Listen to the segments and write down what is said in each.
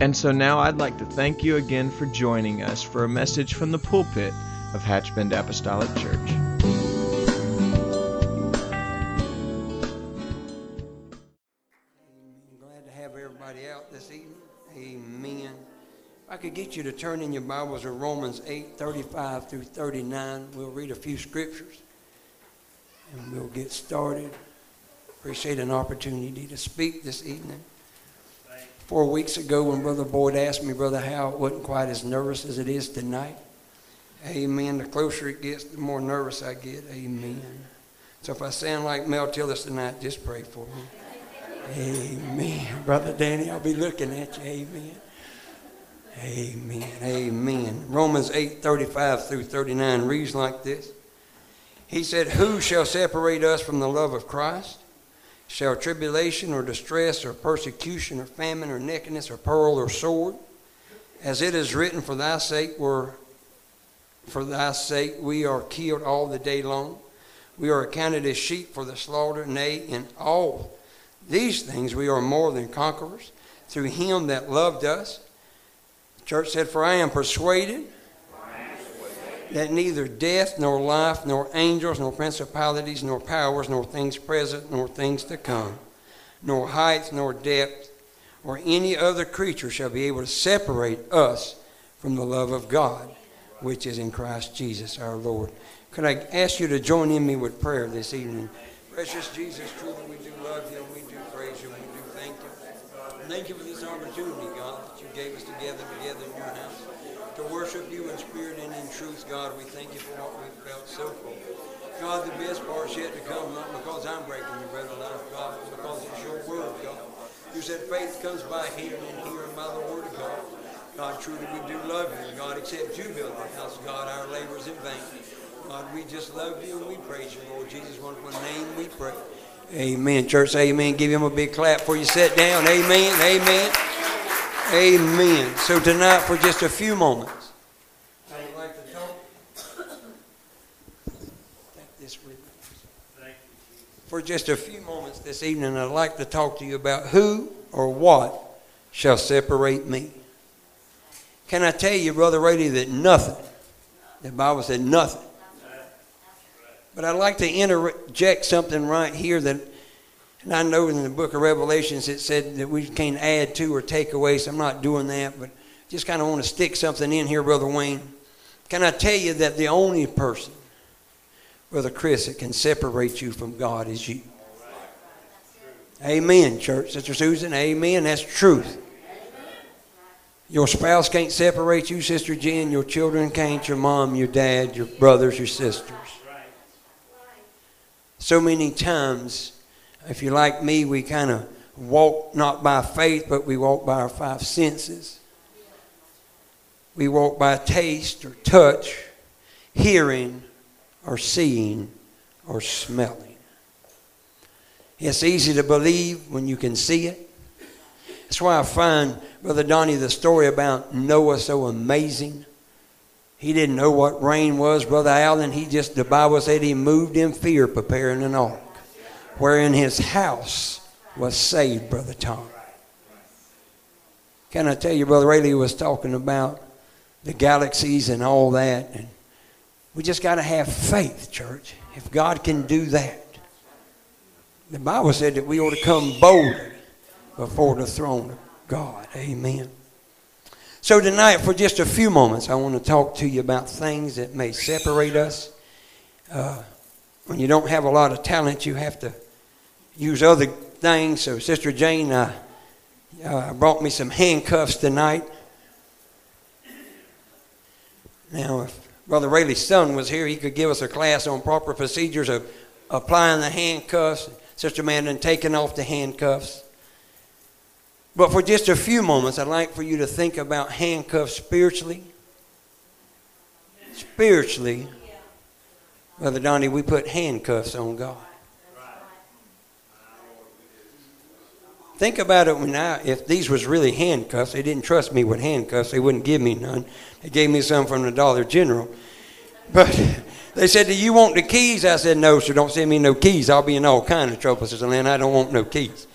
And so now I'd like to thank you again for joining us for a message from the pulpit of Hatchbend Apostolic Church. I'm Glad to have everybody out this evening. Amen. If I could get you to turn in your Bibles to Romans 8 35 through 39, we'll read a few scriptures and we'll get started. Appreciate an opportunity to speak this evening. Four weeks ago, when Brother Boyd asked me, Brother How, it wasn't quite as nervous as it is tonight. Amen. The closer it gets, the more nervous I get. Amen. So if I sound like Mel Tillis tonight, just pray for me. Amen. Brother Danny, I'll be looking at you. Amen. Amen. Amen. Romans 8 35 through 39 reads like this. He said, Who shall separate us from the love of Christ? Shall tribulation or distress or persecution or famine or nakedness or peril or sword? As it is written, For thy sake were for thy sake we are killed all the day long. We are accounted as sheep for the slaughter, nay, in all these things we are more than conquerors through him that loved us. The church said, For I am persuaded that neither death, nor life, nor angels, nor principalities, nor powers, nor things present, nor things to come, nor height, nor depth, or any other creature shall be able to separate us from the love of God, which is in Christ Jesus our Lord. Could I ask you to join in me with prayer this evening? Precious Jesus, truly we do love you and we do praise you and we do thank you. Thank you for this opportunity, God, that you gave us together together in your house to worship you in spirit and in truth, God. We thank you for what we've felt so far. God, the best part's yet to come, not because I'm breaking the bread of life, God, but because it's your word, God. You said faith comes by hearing and hearing by the word of God. God, truly we do love you. God, except you build our house, God, our labor is in vain. God, we just love you and we praise you, Lord Jesus. Wonderful name we pray. Amen. Church, amen. Give him a big clap before you sit down. Amen. Amen. Amen. So tonight, for just a few moments, I would like to talk. Take this with me. For just a few moments this evening, I'd like to talk to you about who or what shall separate me. Can I tell you, Brother Rady, that nothing, the Bible said nothing. But I'd like to interject something right here that and I know in the book of Revelations it said that we can't add to or take away, so I'm not doing that, but just kind of want to stick something in here, Brother Wayne. Can I tell you that the only person, Brother Chris, that can separate you from God is you? Amen, church. Sister Susan, amen. That's truth. Your spouse can't separate you, Sister Jen. Your children can't. Your mom, your dad, your brothers, your sisters. So many times, if you're like me, we kind of walk not by faith, but we walk by our five senses. We walk by taste or touch, hearing or seeing or smelling. It's easy to believe when you can see it. That's why I find, Brother Donnie, the story about Noah so amazing. He didn't know what rain was, Brother Allen. He just, the Bible said he moved in fear preparing an ark wherein his house was saved, Brother Tom. Can I tell you, Brother Rayleigh was talking about the galaxies and all that. And we just got to have faith, church. If God can do that, the Bible said that we ought to come boldly before the throne of God. Amen. So, tonight, for just a few moments, I want to talk to you about things that may separate us. Uh, when you don't have a lot of talent, you have to use other things. So, Sister Jane uh, uh, brought me some handcuffs tonight. Now, if Brother Rayleigh's son was here, he could give us a class on proper procedures of applying the handcuffs. Sister Mandan taking off the handcuffs. But for just a few moments, I'd like for you to think about handcuffs spiritually. Spiritually, Brother Donnie, we put handcuffs on God. Think about it when I, if these was really handcuffs, they didn't trust me with handcuffs, they wouldn't give me none. They gave me some from the Dollar General. But they said, Do you want the keys? I said, No, sir, don't send me no keys. I'll be in all kind of trouble. Said, Lynn, I don't want no keys.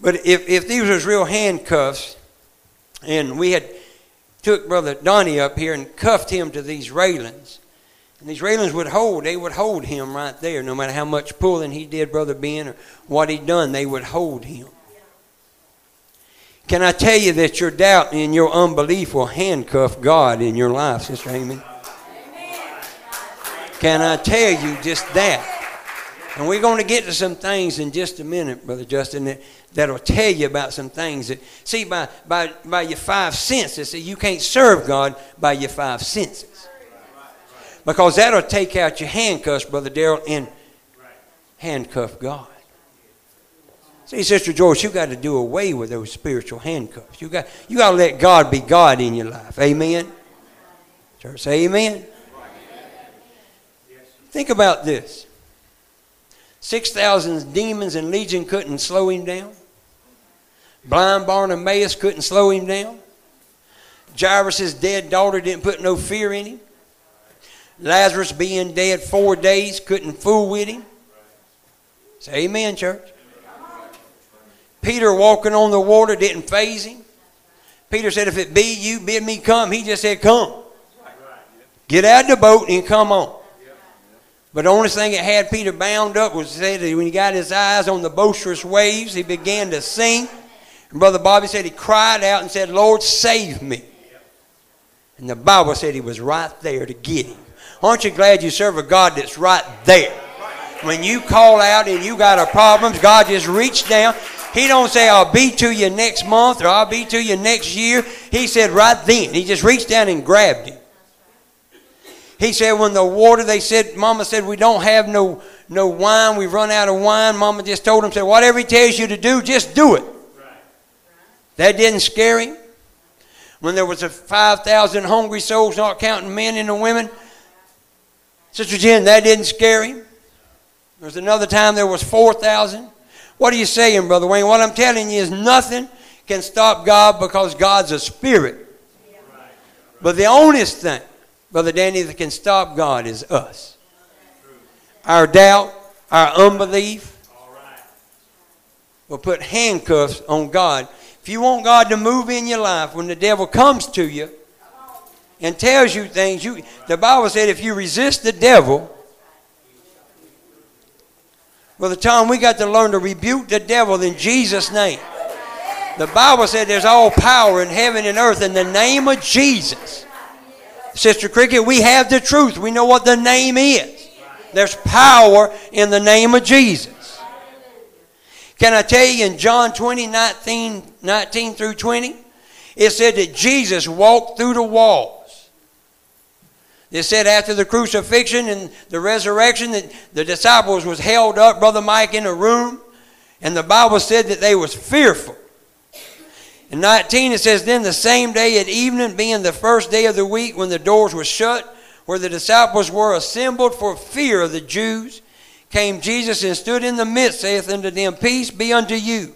But if, if these was real handcuffs, and we had took Brother Donnie up here and cuffed him to these railings, and these railings would hold, they would hold him right there, no matter how much pulling he did, Brother Ben, or what he'd done, they would hold him. Can I tell you that your doubt and your unbelief will handcuff God in your life, Sister Amy? Can I tell you just that? And we're going to get to some things in just a minute, Brother Justin, that, that'll tell you about some things that, see, by, by, by your five senses, see, you can't serve God by your five senses. Because that'll take out your handcuffs, Brother Daryl, and handcuff God. See, Sister Joyce, you got to do away with those spiritual handcuffs. You got you got to let God be God in your life. Amen. Church, say amen. Think about this. Six thousand demons and legion couldn't slow him down. Blind Bartimaeus couldn't slow him down. Jairus' dead daughter didn't put no fear in him. Lazarus being dead four days couldn't fool with him. Say amen, church. Peter walking on the water didn't faze him. Peter said, If it be you, bid me come. He just said, Come. Get out of the boat and come on. But the only thing that had Peter bound up was said that when he got his eyes on the boisterous waves, he began to sink. And Brother Bobby said he cried out and said, Lord, save me. And the Bible said he was right there to get him. Aren't you glad you serve a God that's right there? When you call out and you got a problem, God just reached down he don't say, I'll be to you next month or I'll be to you next year. He said right then. He just reached down and grabbed him. He said when the water, they said, Mama said, we don't have no, no wine. We've run out of wine. Mama just told him, said, whatever he tells you to do, just do it. That didn't scare him. When there was a 5,000 hungry souls, not counting men and the women, Sister Jen, that didn't scare him. There was another time there was 4,000. What are you saying, Brother Wayne? What I'm telling you is nothing can stop God because God's a spirit. But the only thing, Brother Danny, that can stop God is us. Our doubt, our unbelief. Will put handcuffs on God. If you want God to move in your life, when the devil comes to you and tells you things, you the Bible said if you resist the devil, Brother Tom, we got to learn to rebuke the devil in Jesus' name. The Bible said there's all power in heaven and earth in the name of Jesus. Sister Cricket, we have the truth. We know what the name is. There's power in the name of Jesus. Can I tell you in John 20, 19, 19 through 20? It said that Jesus walked through the wall. They said after the crucifixion and the resurrection that the disciples was held up, Brother Mike, in a room. And the Bible said that they was fearful. In 19 it says, Then the same day at evening, being the first day of the week when the doors were shut, where the disciples were assembled for fear of the Jews, came Jesus and stood in the midst, saith unto them, Peace be unto you.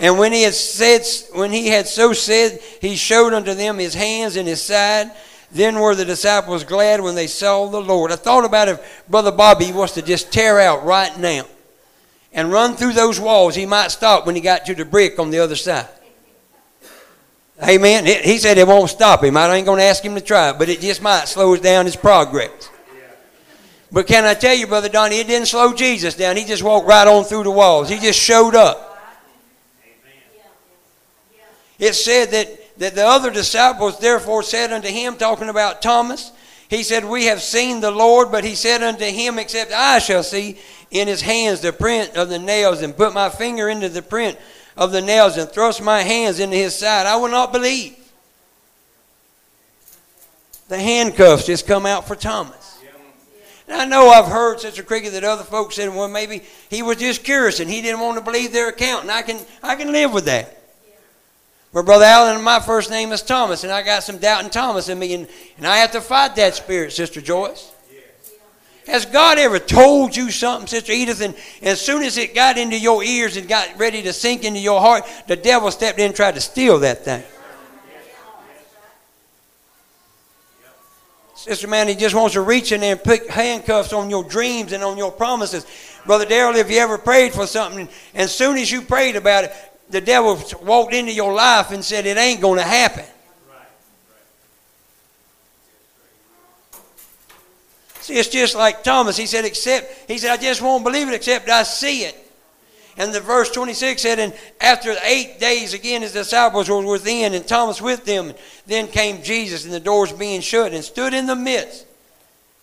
And when he had said, when he had so said, he showed unto them his hands and his side. Then were the disciples glad when they saw the Lord. I thought about if Brother Bobby was to just tear out right now and run through those walls, he might stop when he got to the brick on the other side. Amen. He said it won't stop him. I ain't going to ask him to try but it just might slow down his progress. But can I tell you, Brother Donnie, it didn't slow Jesus down. He just walked right on through the walls. He just showed up. It said that that the other disciples therefore said unto him, talking about Thomas, he said, We have seen the Lord, but he said unto him, Except I shall see in his hands the print of the nails, and put my finger into the print of the nails, and thrust my hands into his side, I will not believe. The handcuffs just come out for Thomas. And I know I've heard, Sister Cricket, that other folks said, well, maybe he was just curious and he didn't want to believe their account. And I can, I can live with that. But Brother Allen, my first name is Thomas, and I got some doubt in Thomas in me, and, and I have to fight that spirit, Sister Joyce. Has God ever told you something, Sister Edith, and as soon as it got into your ears and got ready to sink into your heart, the devil stepped in and tried to steal that thing? Sister Man, he just wants to reach in there and put handcuffs on your dreams and on your promises. Brother Darrell, if you ever prayed for something, and as soon as you prayed about it, the devil walked into your life and said, It ain't going to happen. See, it's just like Thomas. He said, Except, he said, I just won't believe it except I see it. And the verse 26 said, And after eight days again, his disciples were within, and Thomas with them. Then came Jesus, and the doors being shut, and stood in the midst,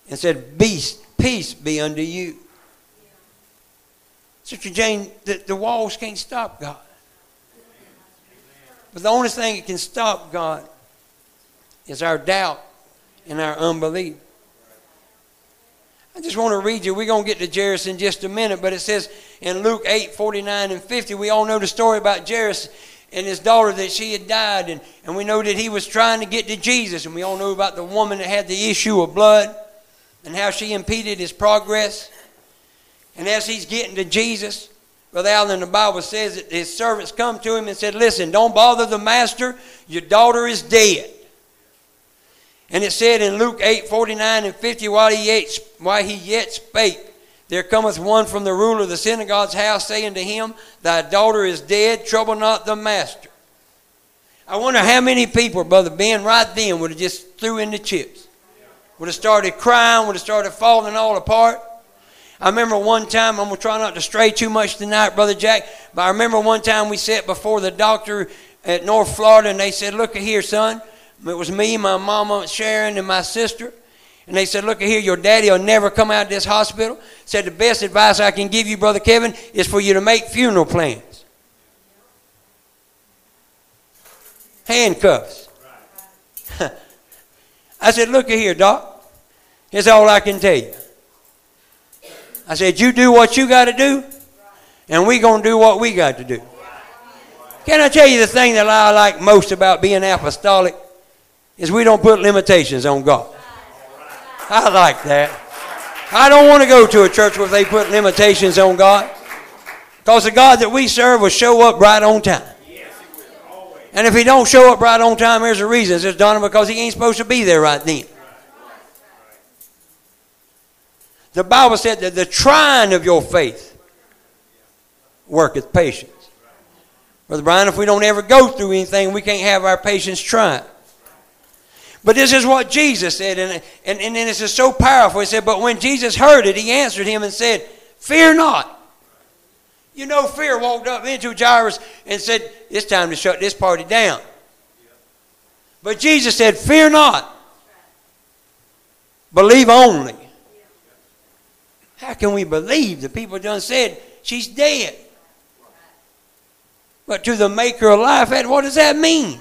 and said, Beast, peace be unto you. Sister Jane, the, the walls can't stop God. But the only thing that can stop God is our doubt and our unbelief. I just want to read you. We're going to get to Jairus in just a minute, but it says in Luke 8 49 and 50, we all know the story about Jairus and his daughter that she had died, and, and we know that he was trying to get to Jesus, and we all know about the woman that had the issue of blood and how she impeded his progress. And as he's getting to Jesus, Brother Allen, the Bible says that his servants come to him and said, Listen, don't bother the master. Your daughter is dead. And it said in Luke 8 49 and 50, while he yet, while he yet spake, there cometh one from the ruler of the synagogue's house, saying to him, Thy daughter is dead, trouble not the master. I wonder how many people, Brother Ben, right then would have just threw in the chips. Would have started crying, would have started falling all apart. I remember one time, I'm going to try not to stray too much tonight, Brother Jack, but I remember one time we sat before the doctor at North Florida and they said, Look here, son. It was me, my mama, Sharon, and my sister. And they said, Look here, your daddy will never come out of this hospital. Said, The best advice I can give you, Brother Kevin, is for you to make funeral plans. Handcuffs. I said, Look here, Doc. Here's all I can tell you. I said, You do what you got to do, and we going to do what we got to do. Can I tell you the thing that I like most about being apostolic? Is we don't put limitations on God. I like that. I don't want to go to a church where they put limitations on God. Because the God that we serve will show up right on time. And if he don't show up right on time, there's a reason. It's just done because he ain't supposed to be there right then. The Bible said that the trying of your faith worketh patience. Brother Brian, if we don't ever go through anything, we can't have our patience trying. But this is what Jesus said, and, and, and this is so powerful. He said, But when Jesus heard it, he answered him and said, Fear not. You know, fear walked up into Jairus and said, It's time to shut this party down. But Jesus said, Fear not. Believe only. How can we believe? The people done said she's dead. But to the maker of life, what does that mean?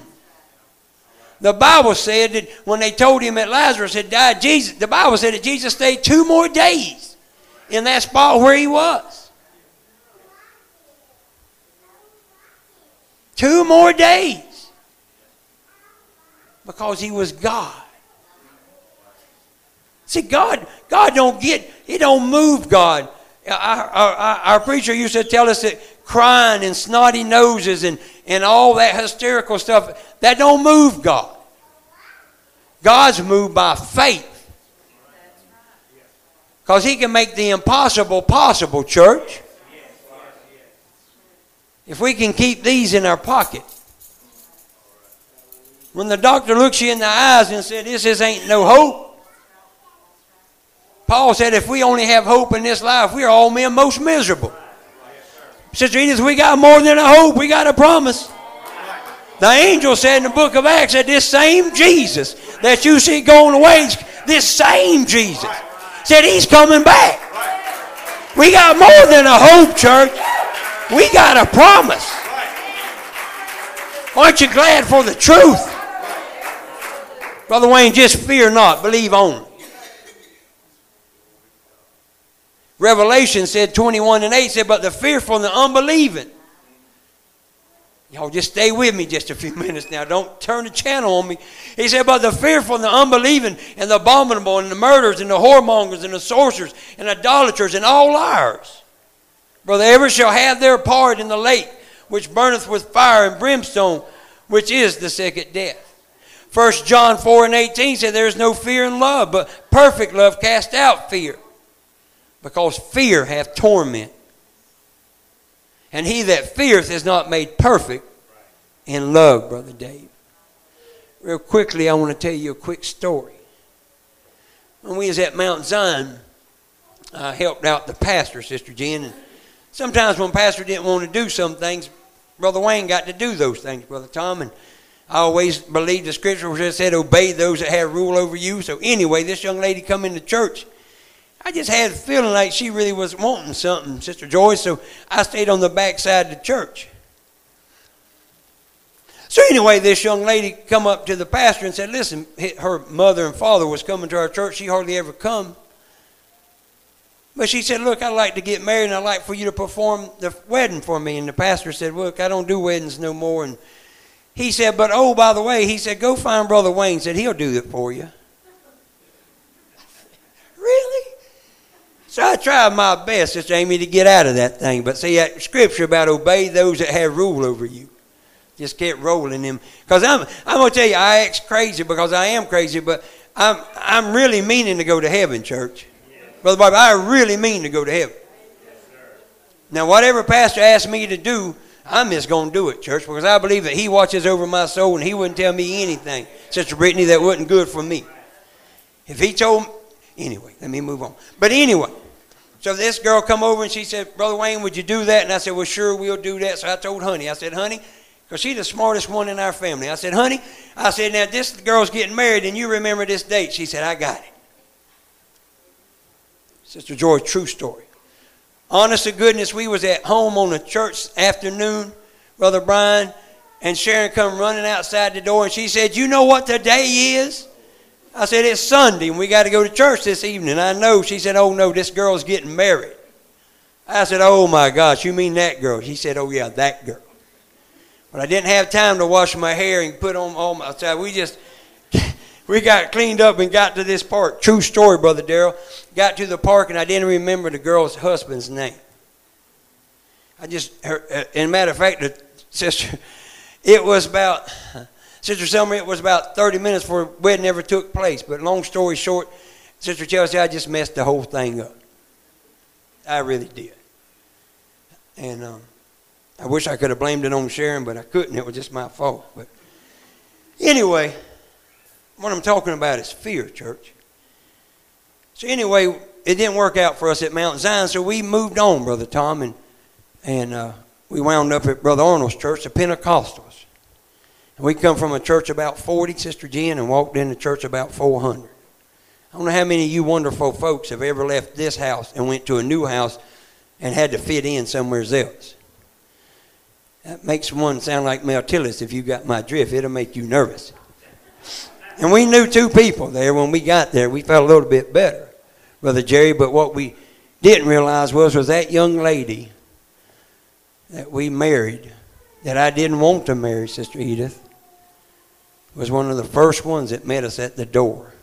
The Bible said that when they told him that Lazarus had died, Jesus, the Bible said that Jesus stayed two more days in that spot where he was. Two more days. Because he was God. See, God, God don't get, He don't move God. Our, our, our, preacher used to tell us that crying and snotty noses and, and all that hysterical stuff, that don't move God. God's moved by faith. Because He can make the impossible possible, church. If we can keep these in our pocket. When the doctor looks you in the eyes and said, This is ain't no hope. Paul said, if we only have hope in this life, we are all men most miserable. Sister Edith, we got more than a hope, we got a promise. The angel said in the book of Acts that this same Jesus that you see going away, this same Jesus, said he's coming back. We got more than a hope, church. We got a promise. Aren't you glad for the truth? Brother Wayne, just fear not, believe only. Revelation said 21 and 8 said, But the fearful and the unbelieving. Y'all just stay with me just a few minutes now. Don't turn the channel on me. He said, But the fearful and the unbelieving and the abominable and the murderers and the whoremongers and the sorcerers and idolaters and all liars, brother, ever shall have their part in the lake which burneth with fire and brimstone, which is the second death. First John 4 and 18 said, There is no fear in love, but perfect love cast out fear because fear hath torment. And he that feareth is not made perfect in love, Brother Dave. Real quickly, I want to tell you a quick story. When we was at Mount Zion, I helped out the pastor, Sister Jen, and sometimes when pastor didn't want to do some things, Brother Wayne got to do those things, Brother Tom, and I always believed the scripture where it said, obey those that have rule over you. So anyway, this young lady come into church I just had a feeling like she really was wanting something, Sister Joyce, so I stayed on the back side of the church. So anyway, this young lady come up to the pastor and said, listen, her mother and father was coming to our church. She hardly ever come. But she said, look, I'd like to get married and I'd like for you to perform the wedding for me. And the pastor said, look, I don't do weddings no more. And he said, but oh, by the way, he said, go find Brother Wayne. Said, he'll do it for you. really? So I tried my best, Sister Amy, to get out of that thing. But see, that scripture about obey those that have rule over you. Just kept rolling them. Because I'm, I'm going to tell you, I act crazy because I am crazy, but I'm, I'm really meaning to go to heaven, church. Brother Bobby, I really mean to go to heaven. now, whatever pastor asks me to do, I'm just going to do it, church, because I believe that he watches over my soul and he wouldn't tell me anything, Sister Brittany, that wasn't good for me. If he told, me, anyway, let me move on. But anyway, so this girl come over and she said, Brother Wayne, would you do that? And I said, well, sure, we'll do that. So I told Honey, I said, Honey, because she's the smartest one in our family. I said, Honey, I said, now this girl's getting married and you remember this date. She said, I got it. Sister Joy, true story. Honest to goodness, we was at home on a church afternoon, Brother Brian, and Sharon come running outside the door and she said, You know what today is? I said, It's Sunday and we got to go to church this evening. I know. She said, Oh, no, this girl's getting married. I said, Oh, my gosh, you mean that girl? She said, Oh, yeah, that girl. But I didn't have time to wash my hair and put on all my. So we just. We got cleaned up and got to this park. True story, Brother Daryl. Got to the park and I didn't remember the girl's husband's name. I just, her, uh, in matter of fact, the sister, it was about Sister Selma, it was about 30 minutes before wedding ever took place. But long story short, Sister Chelsea, I just messed the whole thing up. I really did. And um, I wish I could have blamed it on Sharon, but I couldn't. It was just my fault. But anyway, what I'm talking about is fear, church. So anyway, it didn't work out for us at Mount Zion, so we moved on, Brother Tom, and and uh, we wound up at Brother Arnold's church, the Pentecostals. We come from a church about 40, Sister Jen, and walked in the church about 400. I don't know how many of you wonderful folks have ever left this house and went to a new house and had to fit in somewhere else. That makes one sound like Mel Tillis if you got my drift. It'll make you nervous. And we knew two people there when we got there. We felt a little bit better, Brother Jerry. But what we didn't realize was, was that young lady that we married, that I didn't want to marry, Sister Edith, was one of the first ones that met us at the door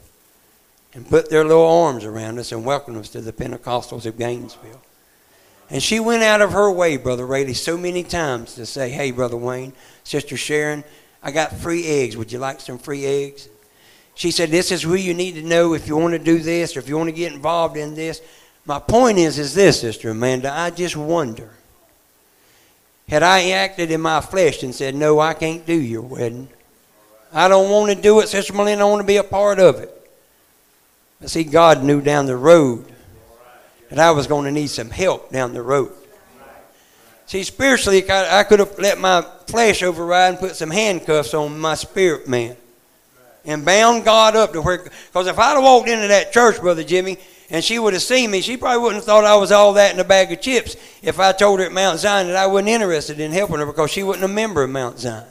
and put their little arms around us and welcomed us to the Pentecostals of Gainesville. And she went out of her way, Brother Rayleigh, so many times to say, Hey, Brother Wayne, Sister Sharon, I got free eggs. Would you like some free eggs? She said, This is who you need to know if you want to do this or if you want to get involved in this. My point is, is this, Sister Amanda. I just wonder. Had I acted in my flesh and said, No, I can't do your wedding, I don't want to do it, Sister Melinda. I don't want to be a part of it. But see, God knew down the road that I was going to need some help down the road. See, spiritually, I could have let my flesh override and put some handcuffs on my spirit man and bound God up to where. Because if I'd have walked into that church, Brother Jimmy, and she would have seen me, she probably wouldn't have thought I was all that in a bag of chips if I told her at Mount Zion that I wasn't interested in helping her because she wasn't a member of Mount Zion.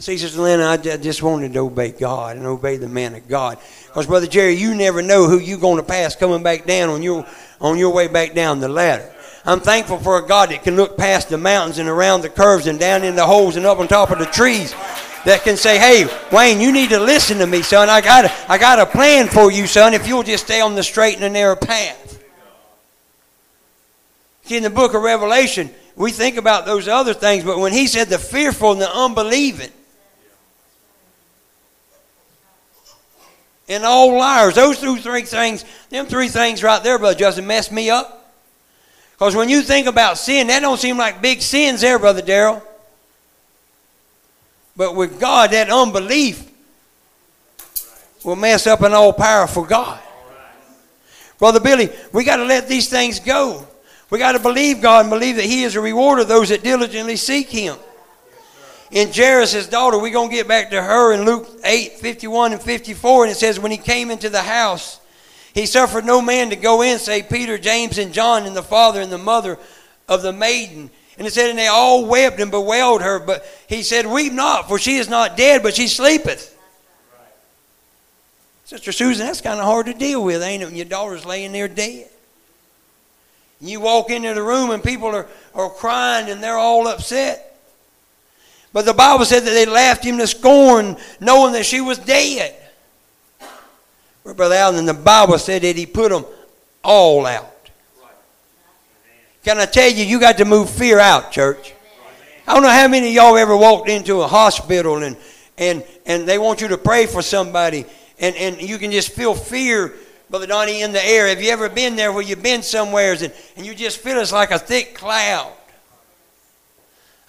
See, Sister Lynn, I just wanted to obey God and obey the man of God. Because, Brother Jerry, you never know who you're going to pass coming back down on your, on your way back down the ladder. I'm thankful for a God that can look past the mountains and around the curves and down in the holes and up on top of the trees that can say, hey, Wayne, you need to listen to me, son. I got, a, I got a plan for you, son, if you'll just stay on the straight and the narrow path. In the book of Revelation, we think about those other things, but when he said the fearful and the unbelieving, and all liars. Those three things, them three things right there, Brother Justin, mess me up. Because when you think about sin, that don't seem like big sins there, Brother Daryl. But with God, that unbelief will mess up an all powerful God. Brother Billy, we got to let these things go. We got to believe God and believe that He is a rewarder of those that diligently seek Him in Jairus' daughter, we're going to get back to her in Luke 8 51 and 54. And it says, When he came into the house, he suffered no man to go in, say Peter, James, and John, and the father and the mother of the maiden. And it said, And they all wept and bewailed her. But he said, Weep not, for she is not dead, but she sleepeth. Sister Susan, that's kind of hard to deal with, ain't it? When your daughter's laying there dead. You walk into the room and people are, are crying and they're all upset. But the Bible said that they laughed him to scorn, knowing that she was dead. But Brother Allen, the Bible said that he put them all out. Can I tell you, you got to move fear out, church. I don't know how many of y'all ever walked into a hospital and, and, and they want you to pray for somebody and, and you can just feel fear, Brother Donnie, in the air. Have you ever been there where you've been somewhere and, and you just feel it's like a thick cloud?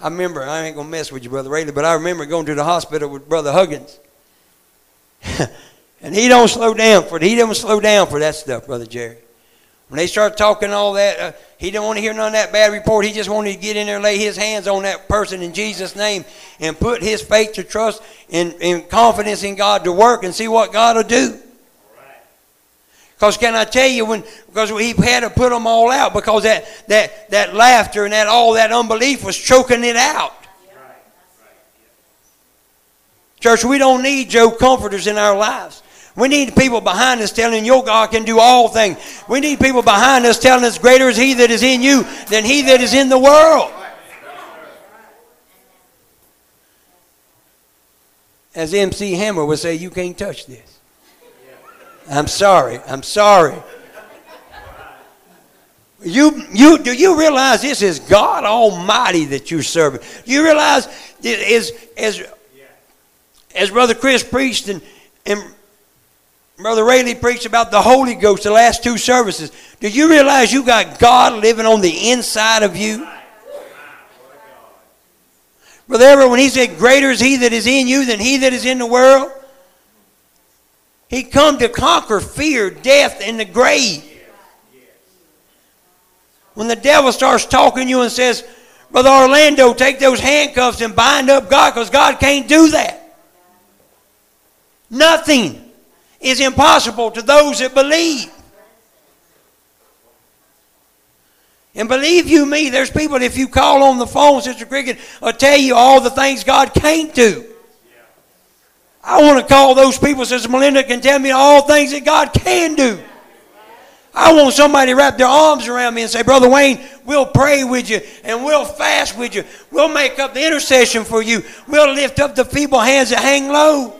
I remember, I ain't going to mess with you, Brother Rayleigh, but I remember going to the hospital with Brother Huggins. and he don't slow down for it. He don't slow down for that stuff, Brother Jerry. When they start talking all that, uh, he didn't want to hear none of that bad report. He just wanted to get in there lay his hands on that person in Jesus' name and put his faith to trust and, and confidence in God to work and see what God will do. Because can I tell you when because he had to put them all out because that that that laughter and that all that unbelief was choking it out. Church, we don't need Job comforters in our lives. We need people behind us telling your God can do all things. We need people behind us telling us greater is he that is in you than he that is in the world. As MC Hammer would say, you can't touch this. I'm sorry. I'm sorry. You, you, do you realize this is God Almighty that you're serving? Do you realize as, as, as Brother Chris preached and, and Brother Rayleigh preached about the Holy Ghost the last two services, do you realize you got God living on the inside of you? Brother Everett, when he said, Greater is he that is in you than he that is in the world, he come to conquer fear, death, and the grave. When the devil starts talking to you and says, Brother Orlando, take those handcuffs and bind up God because God can't do that. Nothing is impossible to those that believe. And believe you me, there's people, if you call on the phone, Sister Cricket, will tell you all the things God can't do. I want to call those people, says Melinda can tell me all things that God can do. I want somebody to wrap their arms around me and say, Brother Wayne, we'll pray with you and we'll fast with you. We'll make up the intercession for you. We'll lift up the feeble hands that hang low.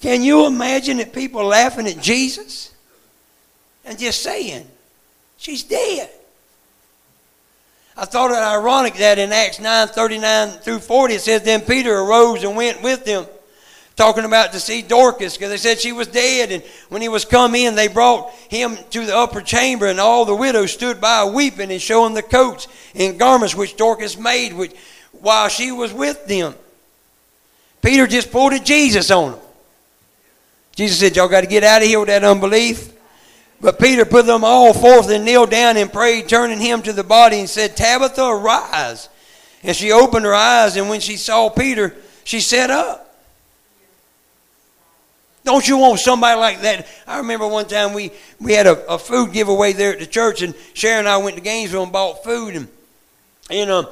Can you imagine that people laughing at Jesus and just saying, She's dead? I thought it ironic that in Acts 9 39 through 40 it says, Then Peter arose and went with them, talking about to see Dorcas, because they said she was dead. And when he was come in, they brought him to the upper chamber, and all the widows stood by weeping and showing the coats and garments which Dorcas made which, while she was with them. Peter just pulled a Jesus on them. Jesus said, Y'all got to get out of here with that unbelief. But Peter put them all forth and kneeled down and prayed, turning him to the body, and said, Tabitha, arise. And she opened her eyes, and when she saw Peter, she sat up. Don't you want somebody like that? I remember one time we, we had a, a food giveaway there at the church, and Sharon and I went to Gainesville and bought food. And, and um,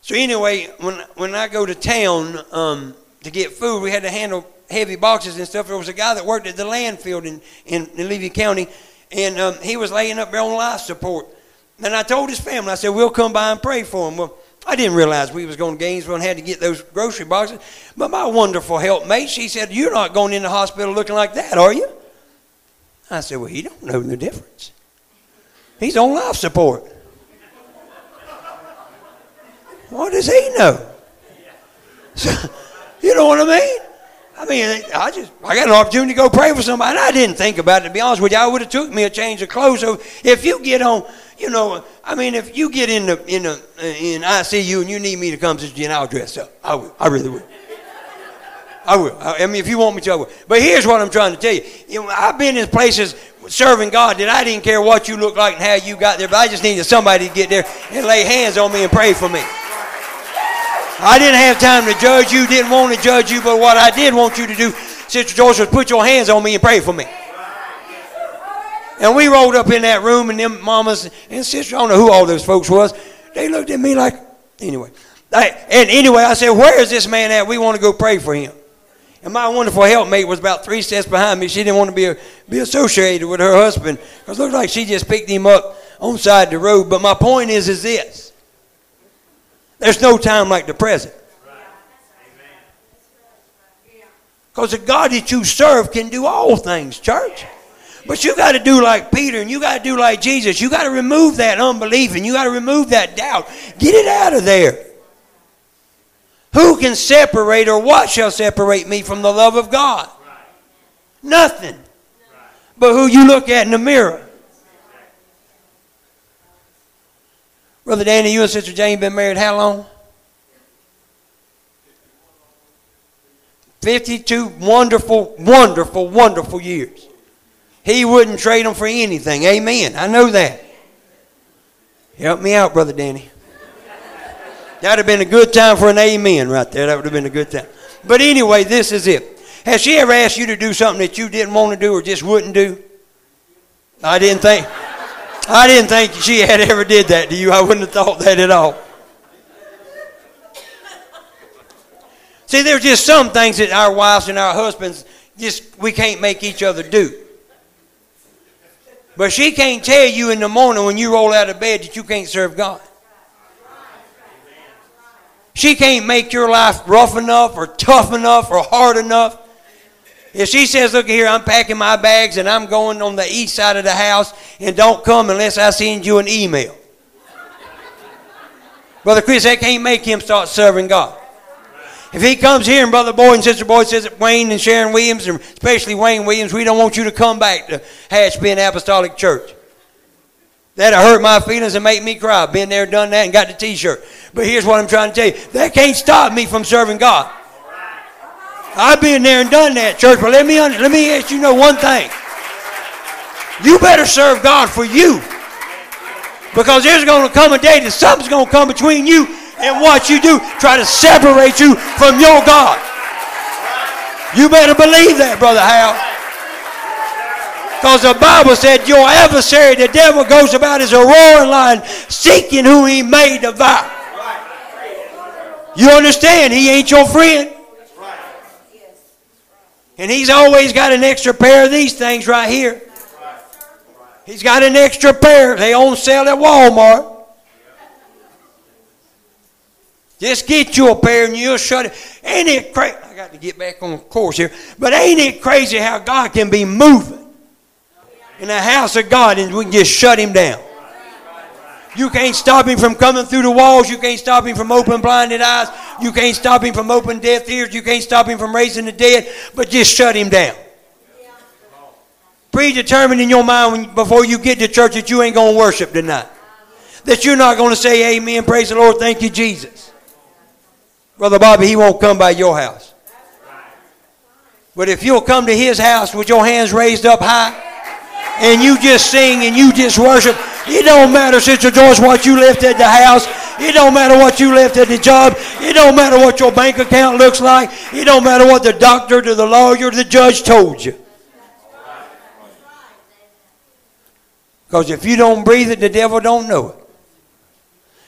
so, anyway, when, when I go to town um, to get food, we had to handle heavy boxes and stuff. There was a guy that worked at the landfill in, in, in Levy County, and um, he was laying up there on life support. And I told his family, I said, we'll come by and pray for him. Well, I didn't realize we was going to Gainesville and had to get those grocery boxes. But my wonderful helpmate, she said, You're not going in the hospital looking like that, are you? I said, Well, he don't know the difference. He's on life support. What does he know? So, you know what I mean? I mean, I just I got an opportunity to go pray for somebody. And I didn't think about it. To be honest with you, I would have took me a change of clothes. So if you get on you know, I mean, if you get in the in the in ICU and you need me to come to you, and I'll dress up. I will. I really will. I will. I mean, if you want me to, I will. But here's what I'm trying to tell you. you know, I've been in places serving God that I didn't care what you look like and how you got there, but I just needed somebody to get there and lay hands on me and pray for me. I didn't have time to judge you, didn't want to judge you, but what I did want you to do, Sister Joyce, was put your hands on me and pray for me. And we rolled up in that room, and them mamas and sisters, I don't know who all those folks was. They looked at me like, anyway. I, and anyway, I said, where is this man at? We want to go pray for him. And my wonderful helpmate was about three steps behind me. She didn't want to be, be associated with her husband because it looked like she just picked him up on side the road. But my point is, is this. There's no time like the present. Because the God that you serve can do all things, church. But you got to do like Peter and you got to do like Jesus. You got to remove that unbelief and you got to remove that doubt. Get it out of there. Who can separate or what shall separate me from the love of God? Nothing. But who you look at in the mirror. Brother Danny, you and Sister Jane been married how long? 52 wonderful, wonderful, wonderful years. He wouldn't trade them for anything. Amen. I know that. Help me out, Brother Danny. That'd have been a good time for an amen right there. That would have been a good time. But anyway, this is it. Has she ever asked you to do something that you didn't want to do or just wouldn't do? I didn't think. I didn't think she had ever did that to you. I wouldn't have thought that at all. See, there's just some things that our wives and our husbands just we can't make each other do. But she can't tell you in the morning when you roll out of bed that you can't serve God. She can't make your life rough enough or tough enough or hard enough. If she says, Look here, I'm packing my bags and I'm going on the east side of the house and don't come unless I send you an email. Brother Chris, that can't make him start serving God. If he comes here and Brother Boyd and Sister Boyd says Wayne and Sharon Williams, and especially Wayne Williams, we don't want you to come back to Hatch Bend Apostolic Church. That'll hurt my feelings and make me cry. Been there, done that, and got the t-shirt. But here's what I'm trying to tell you. That can't stop me from serving God. I've been there and done that, church. But let me, let me ask you know one thing. You better serve God for you. Because there's going to come a day that something's going to come between you and what you do try to separate you from your God. You better believe that, Brother Hal. Because the Bible said your adversary, the devil, goes about as a roaring lion, seeking who he may devour. You understand? He ain't your friend. And he's always got an extra pair of these things right here. He's got an extra pair. They on sale at Walmart. Just get you a pair and you'll shut it. Ain't it crazy? I got to get back on course here. But ain't it crazy how God can be moving in the house of God and we can just shut him down? You can't stop him from coming through the walls. You can't stop him from opening blinded eyes. You can't stop him from opening deaf ears. You can't stop him from raising the dead. But just shut him down. Predetermined in your mind when, before you get to church that you ain't going to worship tonight. That you're not going to say amen, praise the Lord, thank you, Jesus. Brother Bobby, he won't come by your house. But if you'll come to his house with your hands raised up high and you just sing and you just worship, it don't matter, Sister Joyce, what you left at the house. It don't matter what you left at the job. It don't matter what your bank account looks like. It don't matter what the doctor, to the lawyer, the judge told you. Because if you don't breathe it, the devil don't know it.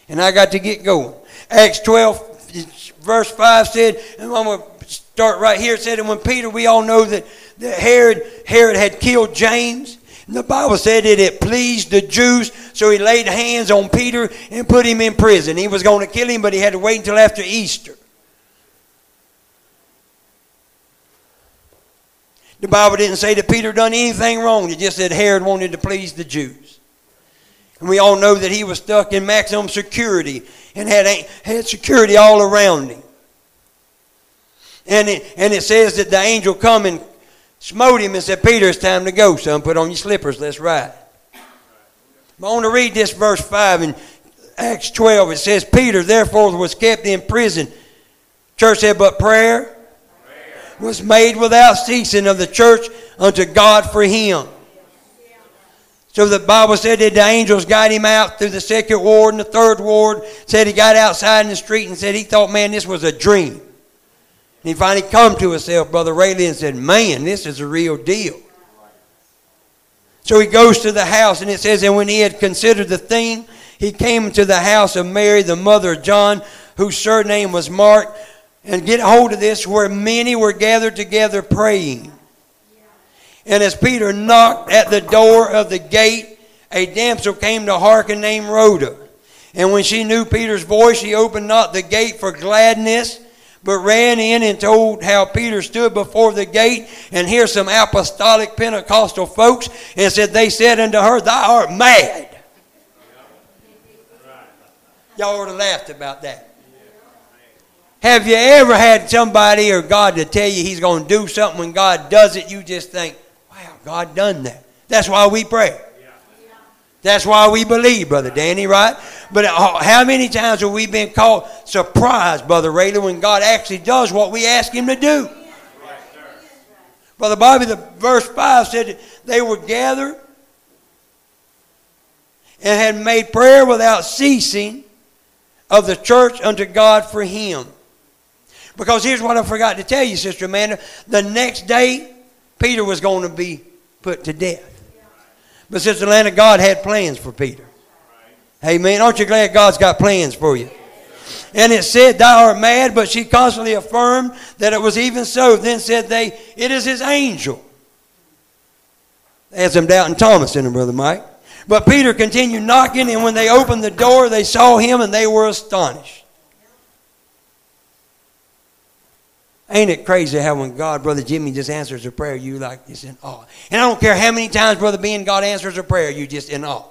And I got to get going. Acts 12, verse 5 said, and I'm going to start right here. It said, and when Peter, we all know that, that Herod, Herod had killed James. And the Bible said that it pleased the Jews, so he laid hands on Peter and put him in prison. He was going to kill him, but he had to wait until after Easter. The Bible didn't say that Peter done anything wrong. It just said Herod wanted to please the Jews. And we all know that he was stuck in maximum security and had, had security all around him. And it, and it says that the angel come and smote him and said, Peter, it's time to go, son. Put on your slippers. Let's ride. I want to read this verse 5 in Acts 12. It says, Peter therefore was kept in prison. Church said, but prayer, prayer. was made without ceasing of the church unto God for him. So the Bible said that the angels got him out through the second ward and the third ward. Said he got outside in the street and said he thought, man, this was a dream. And he finally come to himself, Brother Rayleigh, and said, Man, this is a real deal. So he goes to the house, and it says, And when he had considered the thing, he came to the house of Mary, the mother of John, whose surname was Mark. And get hold of this, where many were gathered together praying. And as Peter knocked at the door of the gate, a damsel came to hearken named Rhoda. And when she knew Peter's voice, she opened not the gate for gladness but ran in and told how Peter stood before the gate. And here's some apostolic Pentecostal folks and said, They said unto her, Thou art mad. Y'all would have laughed about that. Have you ever had somebody or God to tell you He's going to do something when God does it? You just think, wow, God done that. That's why we pray. That's why we believe, Brother Danny, right? But uh, how many times have we been caught surprised, Brother Rayleigh, when God actually does what we ask Him to do? Brother Bobby, the verse 5 said they were gathered and had made prayer without ceasing of the church unto God for him. Because here's what I forgot to tell you, Sister Amanda. The next day, Peter was going to be put to death. But since the land of God had plans for Peter. Amen. Aren't you glad God's got plans for you? And it said, Thou art mad, but she constantly affirmed that it was even so. Then said they, It is his angel. They had some doubt in Thomas in them, Brother Mike. But Peter continued knocking, and when they opened the door, they saw him and they were astonished. Ain't it crazy how when God, Brother Jimmy, just answers a prayer, you like just in awe. And I don't care how many times, Brother Ben, God answers a prayer, you just in awe.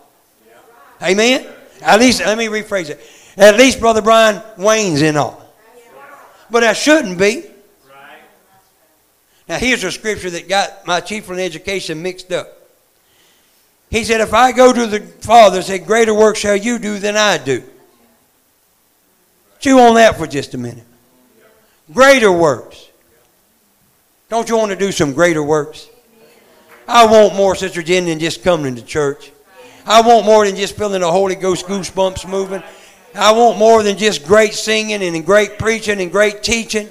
Yeah. Amen? At least, let me rephrase it. At least Brother Brian Wayne's in awe. But I shouldn't be. Now here's a scripture that got my chief in education mixed up. He said, if I go to the Father say, greater work shall you do than I do. Chew on that for just a minute. Greater works. Don't you want to do some greater works? I want more, Sister Jen, than just coming to church. I want more than just feeling the Holy Ghost goosebumps moving. I want more than just great singing and great preaching and great teaching.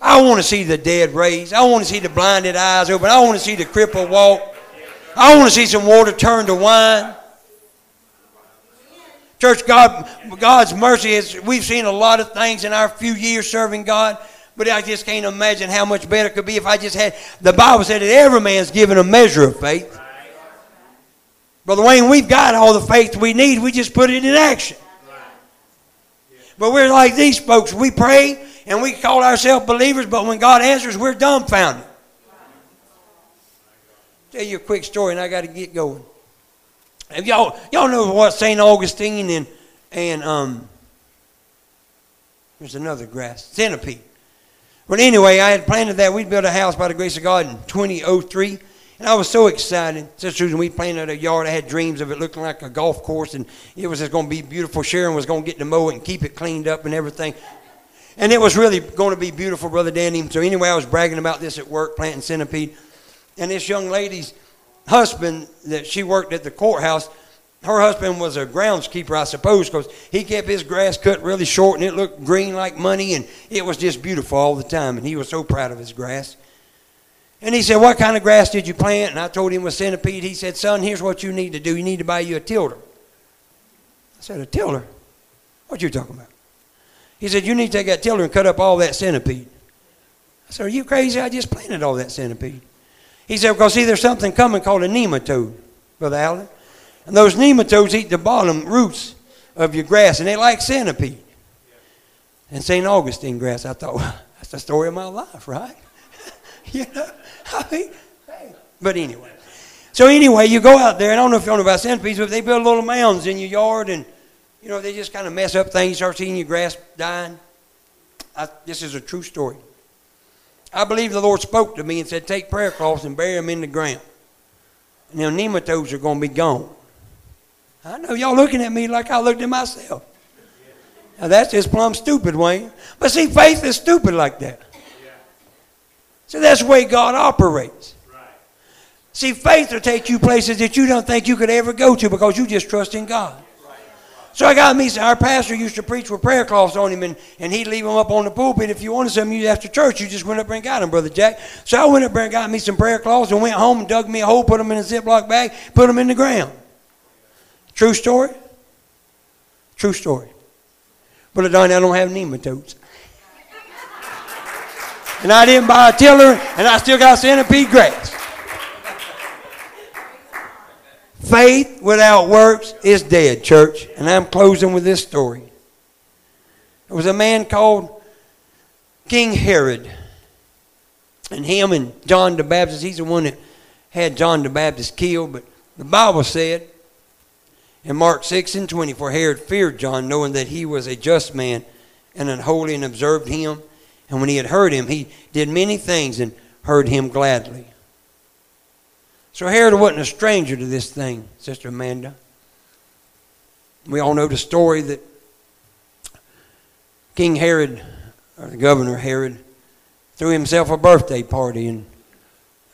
I want to see the dead raised. I want to see the blinded eyes open. I want to see the cripple walk. I want to see some water turned to wine. Church, God, God's mercy is, we've seen a lot of things in our few years serving God, but I just can't imagine how much better it could be if I just had, the Bible said that every man's given a measure of faith. Brother Wayne, we've got all the faith we need, we just put it in action. But we're like these folks. We pray and we call ourselves believers, but when God answers, we're dumbfounded. Tell you a quick story, and I got to get going. If y'all y'all know what St. Augustine and and um there's another grass centipede. But anyway, I had planted that. We'd built a house by the grace of God in 2003. And I was so excited. Sister Susan, we planted a yard. I had dreams of it looking like a golf course, and it was just going to be beautiful. Sharon was going to get to mow it and keep it cleaned up and everything. And it was really going to be beautiful, Brother Danny. So anyway, I was bragging about this at work, planting centipede. And this young lady's husband that she worked at the courthouse, her husband was a groundskeeper, I suppose, because he kept his grass cut really short and it looked green like money and it was just beautiful all the time. And he was so proud of his grass. And he said, What kind of grass did you plant? And I told him it was centipede. He said, Son, here's what you need to do. You need to buy you a tiller. I said, A tiller? What you talking about? He said, You need to take that tiller and cut up all that centipede. I said, Are you crazy? I just planted all that centipede. He said, Because see, there's something coming called a nematode, Brother Allen. And those nematodes eat the bottom roots of your grass, and they like centipede. And St. Augustine grass, I thought, well, that's the story of my life, right? you know? I mean, but anyway. So anyway, you go out there, and I don't know if you know about centipedes, but they build little mounds in your yard, and, you know, they just kind of mess up things. You start seeing your grass dying. I, this is a true story. I believe the Lord spoke to me and said, take prayer cloths and bury them in the ground. Now, nematodes are going to be gone. I know y'all looking at me like I looked at myself. Now that's just plumb stupid, Wayne. But see, faith is stupid like that. So that's the way God operates. See, faith will take you places that you don't think you could ever go to because you just trust in God. So I got me, our pastor used to preach with prayer cloths on him, and, and he'd leave them up on the pulpit. If you wanted some you after church, you just went up and got them, Brother Jack. So I went up and got me some prayer cloths and went home and dug me a hole, put them in a Ziploc bag, put them in the ground. True story? True story. Brother Donnie, I don't have nematodes. and I didn't buy a tiller, and I still got centipede grass. Faith without works is dead, church. And I'm closing with this story. There was a man called King Herod. And him and John the Baptist, he's the one that had John the Baptist killed. But the Bible said in Mark 6 and 20, for Herod feared John, knowing that he was a just man and unholy, and observed him. And when he had heard him, he did many things and heard him gladly. So Herod wasn't a stranger to this thing, Sister Amanda. We all know the story that King Herod, or the governor Herod, threw himself a birthday party, and,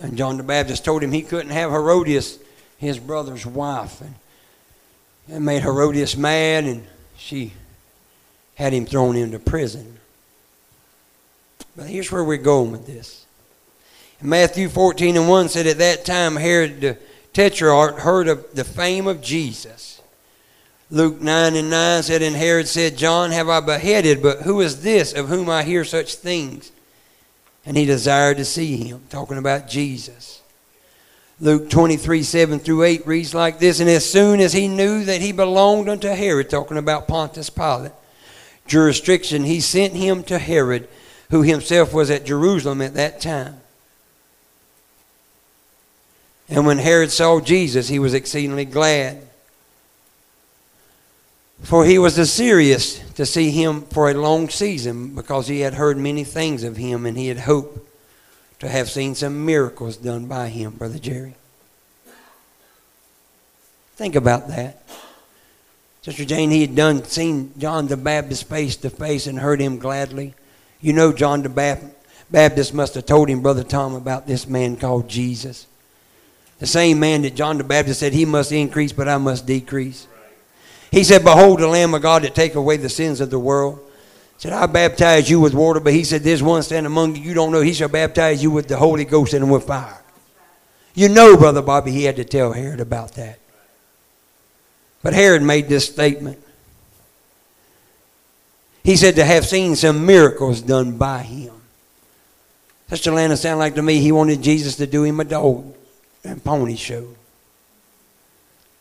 and John the Baptist told him he couldn't have Herodias, his brother's wife. And it made Herodias mad, and she had him thrown into prison. But here's where we're going with this. Matthew 14 and 1 said, At that time Herod the Tetrarch heard of the fame of Jesus. Luke 9 and 9 said, And Herod said, John have I beheaded, but who is this of whom I hear such things? And he desired to see him, talking about Jesus. Luke 23, 7 through 8 reads like this And as soon as he knew that he belonged unto Herod, talking about Pontius Pilate, jurisdiction, he sent him to Herod, who himself was at Jerusalem at that time. And when Herod saw Jesus, he was exceedingly glad. For he was desirous to see him for a long season because he had heard many things of him and he had hoped to have seen some miracles done by him, Brother Jerry. Think about that. Sister Jane, he had done seen John the Baptist face to face and heard him gladly. You know John the Baptist must have told him, Brother Tom, about this man called Jesus. The same man that John the Baptist said, He must increase, but I must decrease. He said, Behold the Lamb of God that take away the sins of the world. He said, I baptize you with water, but he said, There's one standing among you, you don't know. He shall baptize you with the Holy Ghost and with fire. You know, Brother Bobby, he had to tell Herod about that. But Herod made this statement. He said to have seen some miracles done by him. Sister Lana sounded like to me he wanted Jesus to do him a dog and pony show.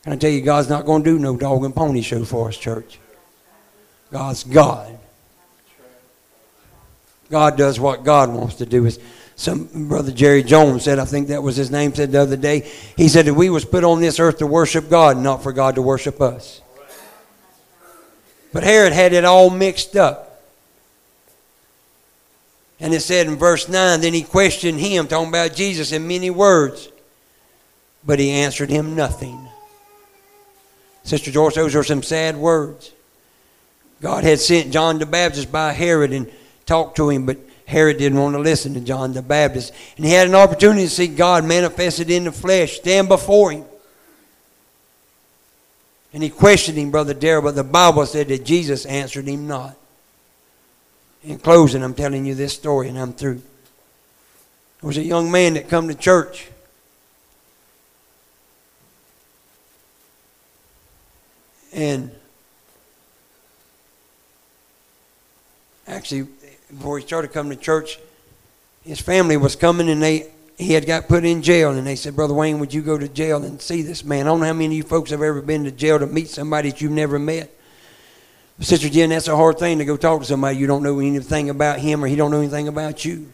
Can I tell you, God's not going to do no dog and pony show for us, church. God's God. God does what God wants to do. Is some brother Jerry Jones said, I think that was his name, said the other day. He said that we was put on this earth to worship God, not for God to worship us. But Herod had it all mixed up. And it said in verse 9, then he questioned him, talking about Jesus in many words. But he answered him nothing. Sister George, those are some sad words. God had sent John the Baptist by Herod and talked to him, but Herod didn't want to listen to John the Baptist. And he had an opportunity to see God manifested in the flesh, stand before him. And he questioned him, Brother Darrell, but the Bible said that Jesus answered him not. In closing, I'm telling you this story and I'm through. There was a young man that come to church. And actually, before he started coming to church, his family was coming and they he had got put in jail and they said, Brother Wayne, would you go to jail and see this man? I don't know how many of you folks have ever been to jail to meet somebody that you've never met. Sister Jen, that's a hard thing to go talk to somebody you don't know anything about him or he don't know anything about you.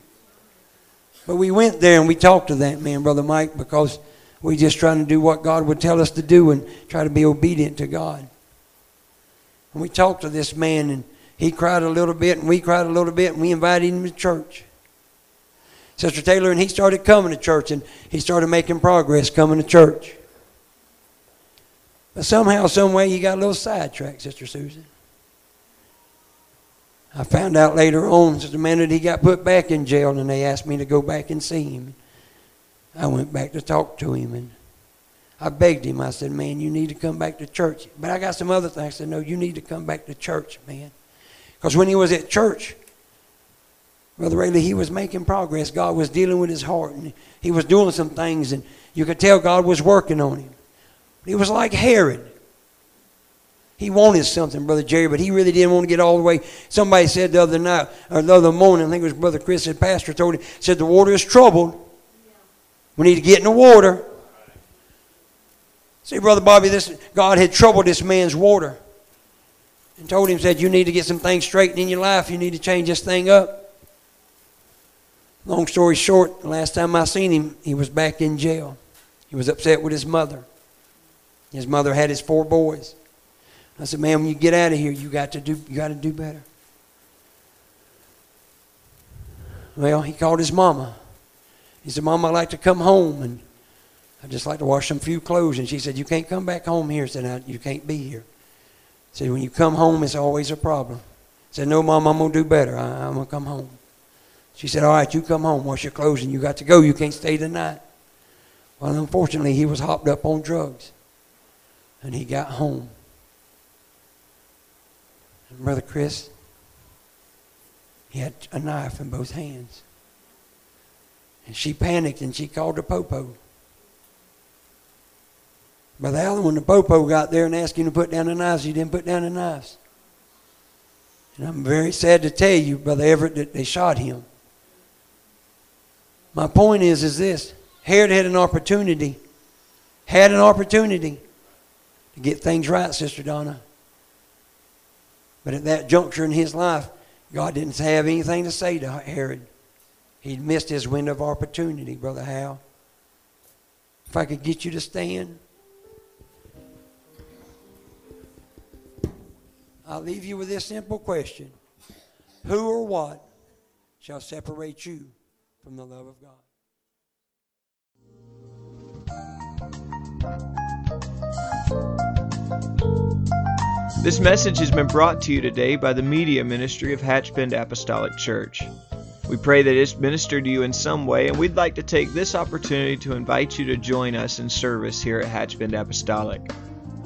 But we went there and we talked to that man, Brother Mike, because we just trying to do what God would tell us to do and try to be obedient to God. And we talked to this man and he cried a little bit and we cried a little bit and we invited him to church. Sister Taylor and he started coming to church and he started making progress coming to church. But somehow, some way, he got a little sidetracked, Sister Susan. I found out later on, Sister Amanda, he got put back in jail and they asked me to go back and see him. I went back to talk to him and I begged him. I said, Man, you need to come back to church. But I got some other things. I said, No, you need to come back to church, man. Because when he was at church, Brother Rayleigh, he was making progress. God was dealing with his heart, and he was doing some things, and you could tell God was working on him. He was like Herod. He wanted something, Brother Jerry, but he really didn't want to get all the way. Somebody said the other night, or the other morning, I think it was Brother Chris, the pastor, told him, said, The water is troubled. We need to get in the water. See, Brother Bobby, this God had troubled this man's water and told him, said, You need to get some things straightened in your life. You need to change this thing up. Long story short, the last time I seen him, he was back in jail. He was upset with his mother. His mother had his four boys. I said, "Man, when you get out of here, you got to do you got to do better." Well, he called his mama. He said, "Mama, I'd like to come home and I'd just like to wash some few clothes." And she said, "You can't come back home here." said, "You can't be here." said, "When you come home, it's always a problem." said, "No, Mom, I'm gonna do better. I, I'm gonna come home." She said, All right, you come home, wash your clothes, and you got to go. You can't stay tonight. Well, unfortunately, he was hopped up on drugs. And he got home. And Brother Chris, he had a knife in both hands. And she panicked and she called the popo. Brother Allen, when the popo got there and asked him to put down the knives, he didn't put down the knives. And I'm very sad to tell you, Brother Everett, that they shot him. My point is, is this. Herod had an opportunity, had an opportunity to get things right, Sister Donna. But at that juncture in his life, God didn't have anything to say to Herod. He'd missed his window of opportunity, Brother Hal. If I could get you to stand. I'll leave you with this simple question Who or what shall separate you from the love of God. This message has been brought to you today by the Media Ministry of Hatchbend Apostolic Church. We pray that it's ministered to you in some way, and we'd like to take this opportunity to invite you to join us in service here at Hatchbend Apostolic.